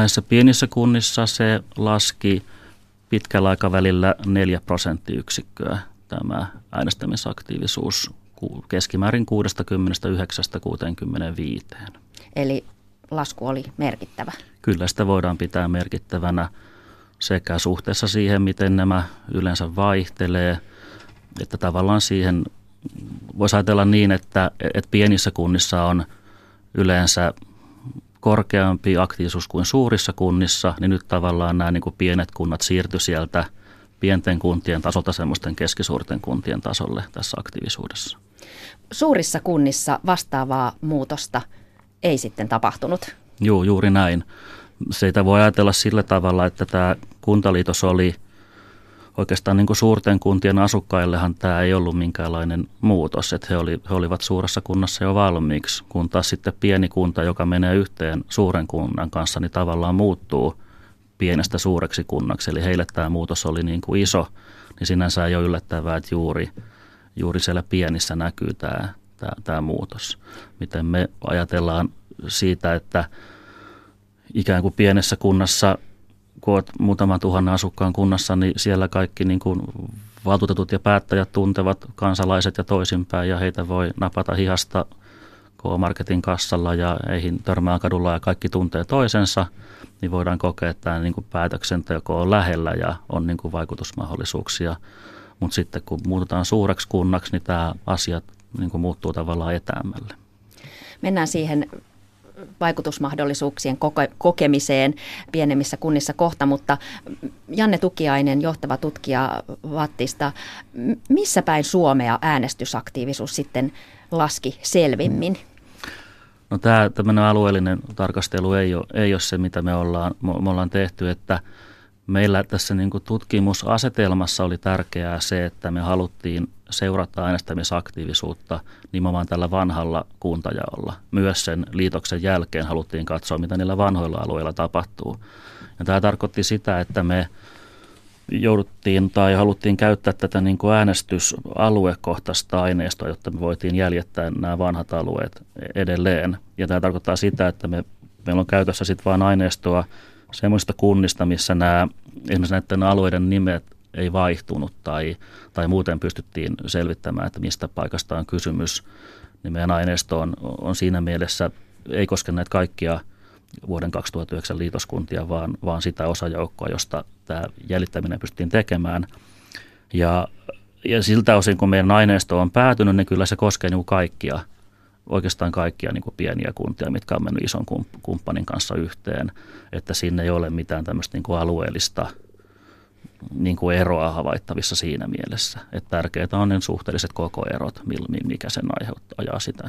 Näissä pienissä kunnissa se laski pitkällä aikavälillä 4 prosenttiyksikköä tämä äänestämisaktiivisuus keskimäärin 69-65. Eli lasku oli merkittävä. Kyllä sitä voidaan pitää merkittävänä sekä suhteessa siihen, miten nämä yleensä vaihtelee, että tavallaan siihen voisi ajatella niin, että, että pienissä kunnissa on yleensä korkeampi aktiivisuus kuin suurissa kunnissa, niin nyt tavallaan nämä niin kuin pienet kunnat siirty sieltä pienten kuntien tasolta semmoisten keskisuurten kuntien tasolle tässä aktiivisuudessa. Suurissa kunnissa vastaavaa muutosta ei sitten tapahtunut. Joo, juuri näin. Seitä voi ajatella sillä tavalla, että tämä kuntaliitos oli oikeastaan niin kuin suurten kuntien asukkaillehan tämä ei ollut minkäänlainen muutos, että he, oli, he olivat suuressa kunnassa jo valmiiksi, kun taas sitten pieni kunta, joka menee yhteen suuren kunnan kanssa, niin tavallaan muuttuu pienestä suureksi kunnaksi. Eli heille tämä muutos oli niin kuin iso, niin sinänsä ei ole yllättävää, että juuri, juuri siellä pienissä näkyy tämä, tämä, tämä muutos. Miten me ajatellaan siitä, että ikään kuin pienessä kunnassa, kun olet muutaman tuhannen asukkaan kunnassa, niin siellä kaikki niin kuin valtuutetut ja päättäjät tuntevat kansalaiset ja toisinpäin ja heitä voi napata hihasta K-Marketin kassalla ja eihin törmää kadulla ja kaikki tuntee toisensa, niin voidaan kokea, että tämä niin kuin päätöksenteko on lähellä ja on niin kuin vaikutusmahdollisuuksia. Mutta sitten kun muutetaan suureksi kunnaksi, niin tämä asiat niin kuin muuttuu tavallaan etäämmälle. Mennään siihen vaikutusmahdollisuuksien kokemiseen pienemmissä kunnissa kohta, mutta Janne Tukiainen, johtava tutkija Vattista, missä päin Suomea äänestysaktiivisuus sitten laski selvimmin? No tämä tämmöinen alueellinen tarkastelu ei ole, ei ole se, mitä me ollaan, me ollaan tehty, että meillä tässä niin kuin tutkimusasetelmassa oli tärkeää se, että me haluttiin seurata äänestämisaktiivisuutta nimenomaan tällä vanhalla kuntajaolla. Myös sen liitoksen jälkeen haluttiin katsoa, mitä niillä vanhoilla alueilla tapahtuu. Ja tämä tarkoitti sitä, että me jouduttiin tai haluttiin käyttää tätä niin kuin äänestysaluekohtaista aineistoa, jotta me voitiin jäljittää nämä vanhat alueet edelleen. Ja tämä tarkoittaa sitä, että me, meillä on käytössä sitten vain aineistoa semmoista kunnista, missä nämä, esimerkiksi näiden alueiden nimet ei vaihtunut tai, tai muuten pystyttiin selvittämään, että mistä paikasta on kysymys, niin meidän aineisto on, on siinä mielessä, ei koske näitä kaikkia vuoden 2009 liitoskuntia, vaan, vaan sitä osajoukkoa, josta tämä jäljittäminen pystyttiin tekemään. Ja, ja siltä osin, kun meidän aineisto on päätynyt, niin kyllä se koskee niin kaikkia, oikeastaan kaikkia niin kuin pieniä kuntia, mitkä on mennyt ison kumppanin kanssa yhteen, että sinne ei ole mitään tämmöistä niin kuin alueellista – niin kuin eroa havaittavissa siinä mielessä. Että tärkeää on ne suhteelliset koko erot, mikä sen aiheuttaa, ajaa sitä.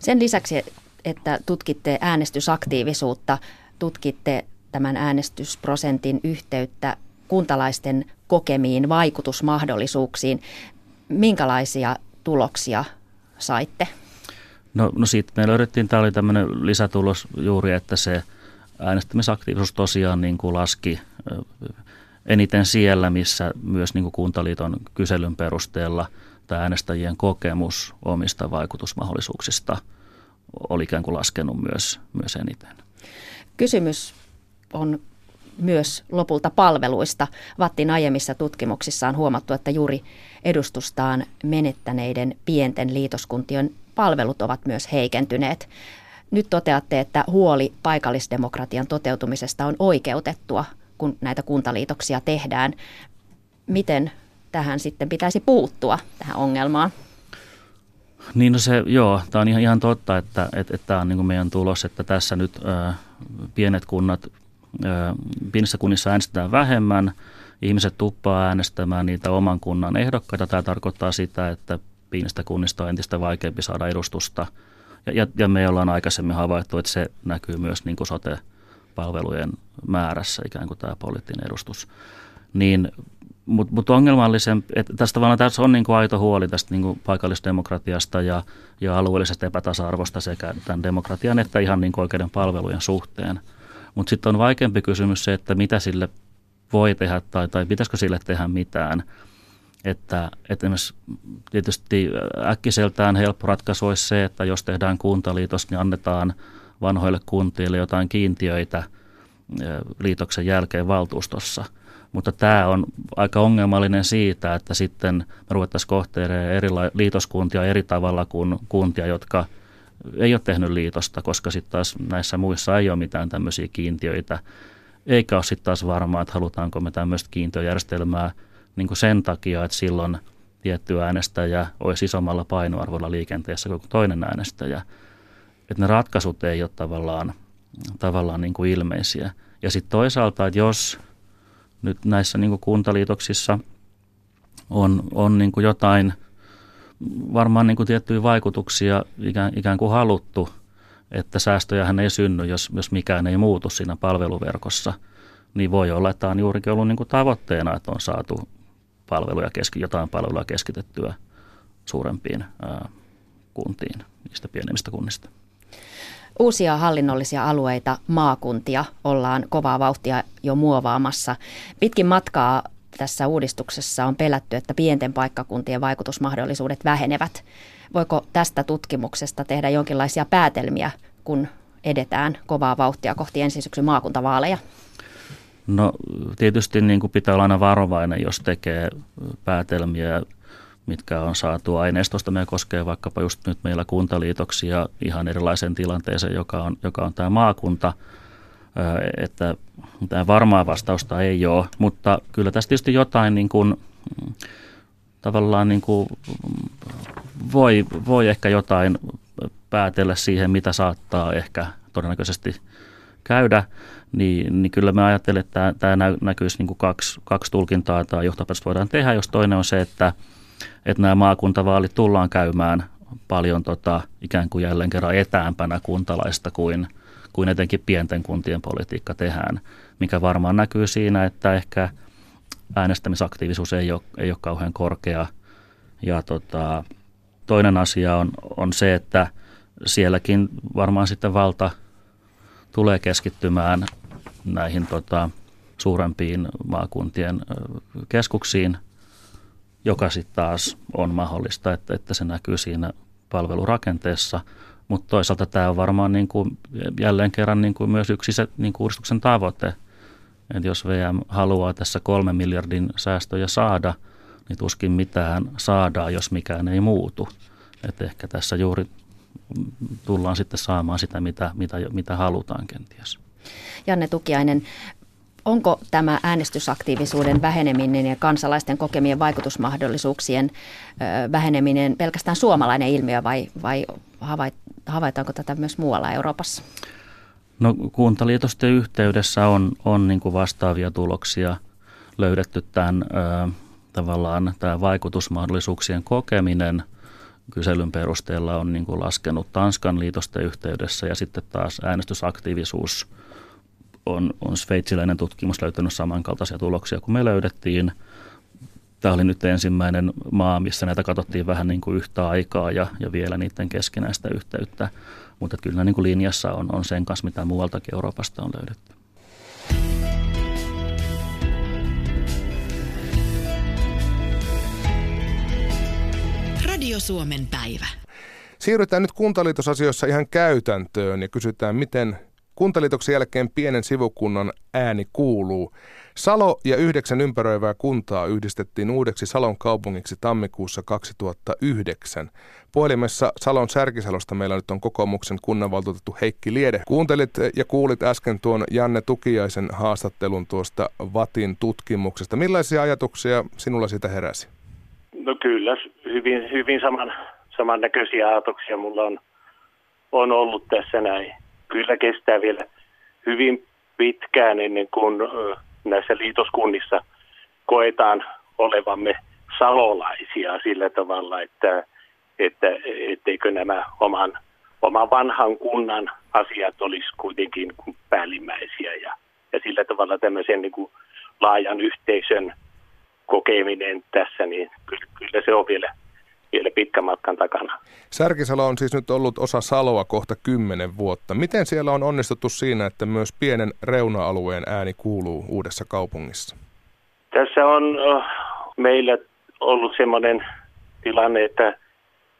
Sen lisäksi, että tutkitte äänestysaktiivisuutta, tutkitte tämän äänestysprosentin yhteyttä kuntalaisten kokemiin vaikutusmahdollisuuksiin. Minkälaisia tuloksia saitte? No, no siitä me löydettiin, tämä oli tämmöinen lisätulos juuri, että se äänestämisaktiivisuus tosiaan niin kuin laski eniten siellä, missä myös niin kuin Kuntaliiton kyselyn perusteella tämä äänestäjien kokemus omista vaikutusmahdollisuuksista oli ikään kuin laskenut myös, myös eniten. Kysymys on myös lopulta palveluista. Vattin aiemmissa tutkimuksissa on huomattu, että juuri edustustaan menettäneiden pienten liitoskuntien palvelut ovat myös heikentyneet. Nyt toteatte, että huoli paikallisdemokratian toteutumisesta on oikeutettua – kun näitä kuntaliitoksia tehdään. Miten tähän sitten pitäisi puuttua, tähän ongelmaan? Niin no se, joo, tämä on ihan, ihan totta, että, että, että tämä on niin meidän tulos, että tässä nyt ö, pienet kunnat, pienissä kunnissa äänestetään vähemmän, ihmiset tuppaa äänestämään niitä oman kunnan ehdokkaita. Tämä tarkoittaa sitä, että pienistä kunnista on entistä vaikeampi saada edustusta. Ja, ja, ja me ollaan aikaisemmin havaittu, että se näkyy myös niin kuin sote- palvelujen määrässä ikään kuin tämä poliittinen edustus. Niin, Mutta mut ongelmallisen, että tästä tavallaan tässä on niin kuin aito huoli tästä niin kuin paikallisdemokratiasta ja, ja alueellisesta epätasa-arvosta sekä tämän demokratian että ihan niin kuin oikeiden palvelujen suhteen. Mutta sitten on vaikeampi kysymys se, että mitä sille voi tehdä tai, tai pitäisikö sille tehdä mitään. Että, että esimerkiksi tietysti äkkiseltään helppo ratkaisu olisi se, että jos tehdään kuntaliitos, niin annetaan – vanhoille kuntille jotain kiintiöitä liitoksen jälkeen valtuustossa. Mutta tämä on aika ongelmallinen siitä, että sitten me ruvettaisiin kohtelemaan eri liitoskuntia eri tavalla kuin kuntia, jotka ei ole tehnyt liitosta, koska sitten taas näissä muissa ei ole mitään tämmöisiä kiintiöitä. Eikä ole sitten taas varmaa, että halutaanko me tämmöistä kiintiöjärjestelmää niin kuin sen takia, että silloin tietty äänestäjä olisi isommalla painoarvolla liikenteessä kuin toinen äänestäjä. Että ne ratkaisut ei ole tavallaan, tavallaan niin kuin ilmeisiä. Ja sitten toisaalta, että jos nyt näissä niin kuin kuntaliitoksissa on, on niin kuin jotain – varmaan niin kuin tiettyjä vaikutuksia ikään, ikään kuin haluttu, että säästöjähän ei synny, jos, jos mikään ei muutu siinä palveluverkossa. Niin voi olla, että on juurikin ollut niin kuin tavoitteena, että on saatu palveluja keski, jotain palveluja keskitettyä suurempiin ää, kuntiin niistä pienemmistä kunnista. Uusia hallinnollisia alueita, maakuntia ollaan kovaa vauhtia jo muovaamassa. Pitkin matkaa tässä uudistuksessa on pelätty, että pienten paikkakuntien vaikutusmahdollisuudet vähenevät. Voiko tästä tutkimuksesta tehdä jonkinlaisia päätelmiä, kun edetään kovaa vauhtia kohti ensi syksyn maakuntavaaleja? No tietysti niin kuin pitää olla aina varovainen, jos tekee päätelmiä, mitkä on saatu aineistosta. Me koskee vaikkapa just nyt meillä kuntaliitoksia ihan erilaisen tilanteeseen, joka on, joka on tämä maakunta – että tämä varmaa vastausta ei ole, mutta kyllä tästä tietysti jotain niin kuin, tavallaan niin kuin voi, voi ehkä jotain päätellä siihen, mitä saattaa ehkä todennäköisesti käydä, niin, niin kyllä me ajattelen, että tämä näkyisi niin kuin kaksi, kaksi tulkintaa tai johtopäätöstä voidaan tehdä, jos toinen on se, että, että nämä maakuntavaalit tullaan käymään paljon tota, ikään kuin jälleen kerran etäämpänä kuntalaista kuin – kuin etenkin pienten kuntien politiikka tehdään, mikä varmaan näkyy siinä, että ehkä äänestämisaktiivisuus ei ole, ei ole kauhean korkea. Ja tota, toinen asia on, on se, että sielläkin varmaan sitten valta tulee keskittymään näihin tota, suurempiin maakuntien keskuksiin, joka sitten taas on mahdollista, että, että se näkyy siinä palvelurakenteessa – mutta toisaalta tämä on varmaan niin kuin jälleen kerran niin kuin myös yksi se niin kuin uudistuksen tavoite. Että jos VM haluaa tässä kolme miljardin säästöjä saada, niin tuskin mitään saadaan, jos mikään ei muutu. Että ehkä tässä juuri tullaan sitten saamaan sitä, mitä, mitä, mitä halutaan kenties. Janne Tukiainen, onko tämä äänestysaktiivisuuden väheneminen ja kansalaisten kokemien vaikutusmahdollisuuksien väheneminen pelkästään suomalainen ilmiö vai, vai havaitaanko tätä myös muualla Euroopassa? No kuntaliitosten yhteydessä on, on niin kuin vastaavia tuloksia löydetty tämän ö, tavallaan tämä vaikutusmahdollisuuksien kokeminen kyselyn perusteella on niin kuin laskenut Tanskan liitosten yhteydessä ja sitten taas äänestysaktiivisuus on, on sveitsiläinen tutkimus löytänyt samankaltaisia tuloksia kuin me löydettiin – Tämä oli nyt ensimmäinen maa, missä näitä katsottiin vähän niin kuin yhtä aikaa ja, ja vielä niiden keskinäistä yhteyttä. Mutta kyllä niin kuin linjassa on, on sen kanssa, mitä muualtakin Euroopasta on löydetty. Radio Suomen päivä. Siirrytään nyt kuntaliitosasioissa ihan käytäntöön ja kysytään, miten kuntaliitoksen jälkeen pienen sivukunnan ääni kuuluu. Salo ja yhdeksän ympäröivää kuntaa yhdistettiin uudeksi Salon kaupungiksi tammikuussa 2009. Puhelimessa Salon Särkisalosta meillä nyt on kokoomuksen kunnanvaltuutettu Heikki Liede. Kuuntelit ja kuulit äsken tuon Janne Tukiaisen haastattelun tuosta VATin tutkimuksesta. Millaisia ajatuksia sinulla siitä heräsi? No kyllä, hyvin, hyvin saman, samannäköisiä ajatuksia mulla on, on ollut tässä näin. Kyllä kestää vielä hyvin pitkään ennen kuin näissä liitoskunnissa koetaan olevamme salolaisia sillä tavalla, että, että etteikö nämä oman, oman vanhan kunnan asiat olisi kuitenkin päällimmäisiä ja, ja sillä tavalla tämmöisen niin kuin laajan yhteisön kokeminen tässä, niin kyllä, kyllä se on vielä, vielä pitkän matkan takana. Särkisalo on siis nyt ollut osa Saloa kohta kymmenen vuotta. Miten siellä on onnistuttu siinä, että myös pienen reuna-alueen ääni kuuluu uudessa kaupungissa? Tässä on meillä ollut sellainen tilanne, että,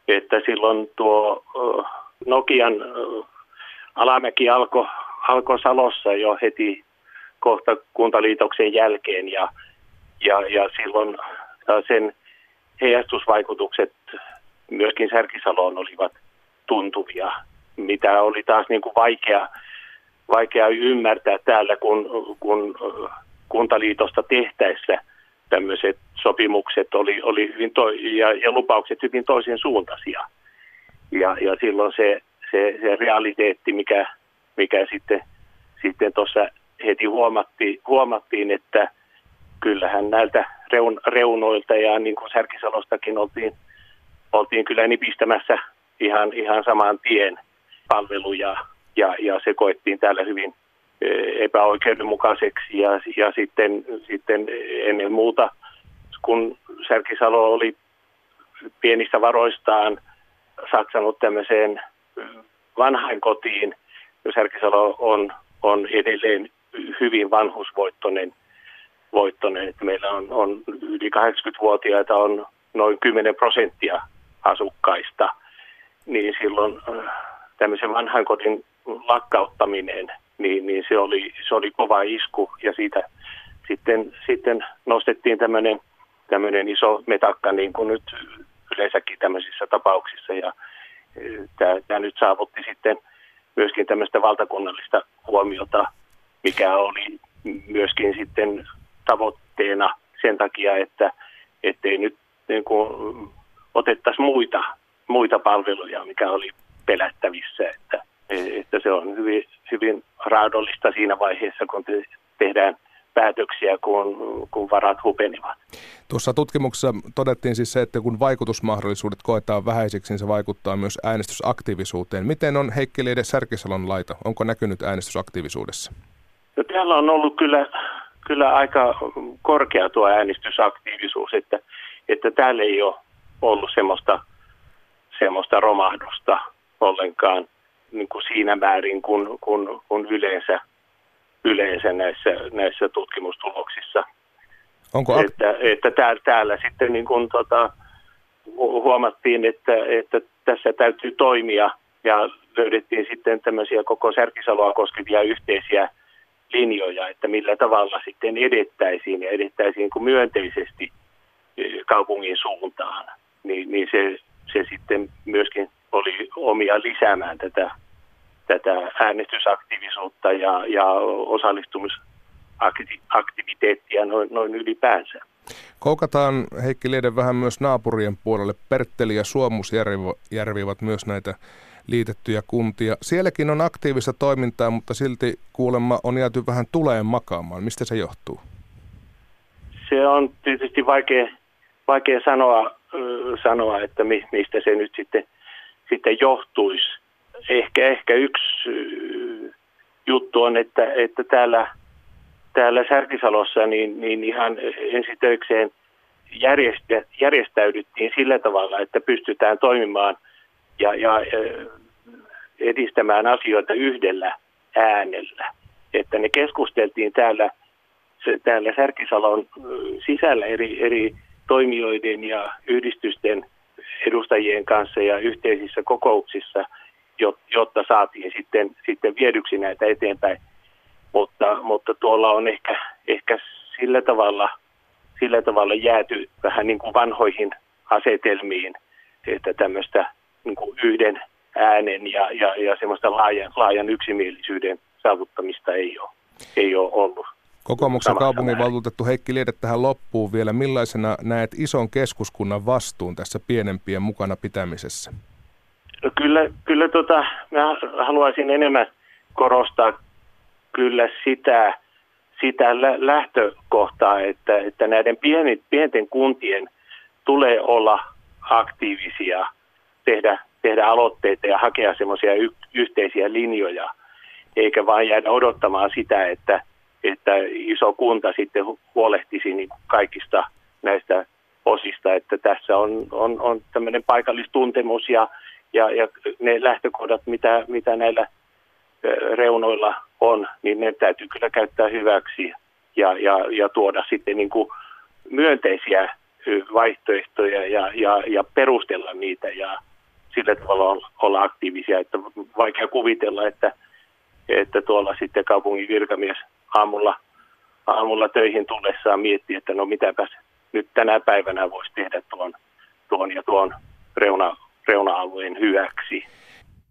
että silloin tuo Nokian alamäki alkoi alko Salossa jo heti kohta kuntaliitoksen jälkeen ja, ja, ja silloin sen heijastusvaikutukset myöskin Särkisaloon olivat tuntuvia, mitä oli taas niin kuin vaikea, vaikea ymmärtää täällä, kun, kun kuntaliitosta tehtäessä tämmöiset sopimukset oli, oli hyvin to, ja, ja lupaukset hyvin toisen suuntaisia. Ja, ja silloin se, se, se realiteetti, mikä, mikä sitten sitten tuossa heti huomattiin, huomattiin, että kyllähän näiltä reun, reunoilta ja niin kuin Särkisalostakin oltiin, oltiin kyllä nipistämässä ihan, ihan saman tien palveluja ja, ja se koettiin täällä hyvin e, epäoikeudenmukaiseksi ja, ja sitten, sitten ennen muuta, kun Särkisalo oli pienistä varoistaan satsannut tämmöiseen vanhainkotiin, Särkisalo on, on edelleen hyvin vanhusvoittoinen. Voittoinen. Että meillä on, on yli 80-vuotiaita on noin 10 prosenttia asukkaista, niin silloin äh, tämmöisen vanhainkodin lakkauttaminen, niin, niin se, oli, se oli kova isku. Ja siitä sitten, sitten nostettiin tämmöinen, tämmöinen iso metakka niin kuin nyt yleensäkin tämmöisissä tapauksissa. Ja äh, tämä nyt saavutti sitten myöskin tämmöistä valtakunnallista huomiota, mikä oli myöskin sitten tavoitteena sen takia, että ettei nyt niin kuin otettaisi muita, muita palveluja, mikä oli pelättävissä, että, että se on hyvin, hyvin raadollista siinä vaiheessa, kun te, tehdään päätöksiä, kun, kun varat hupenivat. Tuossa tutkimuksessa todettiin siis se, että kun vaikutusmahdollisuudet koetaan vähäisiksi, niin se vaikuttaa myös äänestysaktiivisuuteen. Miten on Heikki Liede Särkisalon laita? Onko näkynyt äänestysaktiivisuudessa? No, täällä on ollut kyllä, kyllä aika korkea tuo äänestysaktiivisuus, että, että täällä ei ole ollut semmoista, semmoista romahdusta ollenkaan niin kuin siinä määrin kuin, kuin, kuin yleensä – yleensä näissä, näissä tutkimustuloksissa. Onko ak- että, että täällä, täällä sitten niin kuin, tota, huomattiin, että, että tässä täytyy toimia ja löydettiin sitten tämmöisiä koko Särkisaloa koskevia yhteisiä linjoja, että millä tavalla sitten edettäisiin ja edettäisiin kuin myönteisesti e, kaupungin suuntaan. Niin, niin se, se sitten myöskin oli omia lisäämään tätä tätä äänestysaktiivisuutta ja, ja osallistumisaktiviteettia noin, noin ylipäänsä. Koukataan Heikki Lieden vähän myös naapurien puolelle. Pertteli ja Suomusjärvi ovat myös näitä liitettyjä kuntia. Sielläkin on aktiivista toimintaa, mutta silti kuulemma on jääty vähän tuleen makaamaan. Mistä se johtuu? Se on tietysti vaikea, vaikea sanoa, sanoa, että mistä se nyt sitten, sitten johtuisi ehkä, ehkä yksi juttu on, että, että täällä, täällä Särkisalossa niin, niin ihan ensitöikseen järjestä, järjestäydyttiin sillä tavalla, että pystytään toimimaan ja, ja edistämään asioita yhdellä äänellä. Että ne keskusteltiin täällä, täällä Särkisalon sisällä eri, eri toimijoiden ja yhdistysten edustajien kanssa ja yhteisissä kokouksissa – jotta saatiin sitten, sitten viedyksi näitä eteenpäin. Mutta, mutta tuolla on ehkä, ehkä sillä, tavalla, sillä tavalla jääty vähän niin kuin vanhoihin asetelmiin, että tämmöistä niin kuin yhden äänen ja, ja, ja semmoista laajan, laajan yksimielisyyden saavuttamista ei ole, ei ole ollut. Kokoomuksen kaupunginvaltuutettu Heikki Liede tähän loppuun vielä. Millaisena näet ison keskuskunnan vastuun tässä pienempien mukana pitämisessä? No kyllä, kyllä tota, mä haluaisin enemmän korostaa kyllä sitä, sitä lähtökohtaa, että, että näiden pieni, pienten kuntien tulee olla aktiivisia, tehdä, tehdä aloitteita ja hakea semmoisia y- yhteisiä linjoja, eikä vain jäädä odottamaan sitä, että, että iso kunta sitten huolehtisi niin kaikista näistä osista, että tässä on, on, on tämmöinen paikallistuntemus ja ja, ja ne lähtökohdat, mitä, mitä näillä reunoilla on, niin ne täytyy kyllä käyttää hyväksi ja, ja, ja tuoda sitten niin kuin myönteisiä vaihtoehtoja ja, ja, ja perustella niitä ja sillä tavalla olla aktiivisia, että vaikea kuvitella, että, että tuolla sitten kaupungin virkamies aamulla, aamulla töihin tullessaan miettii, että no mitäpäs nyt tänä päivänä voisi tehdä tuon, tuon ja tuon reuna, reuna-alueen hyväksi.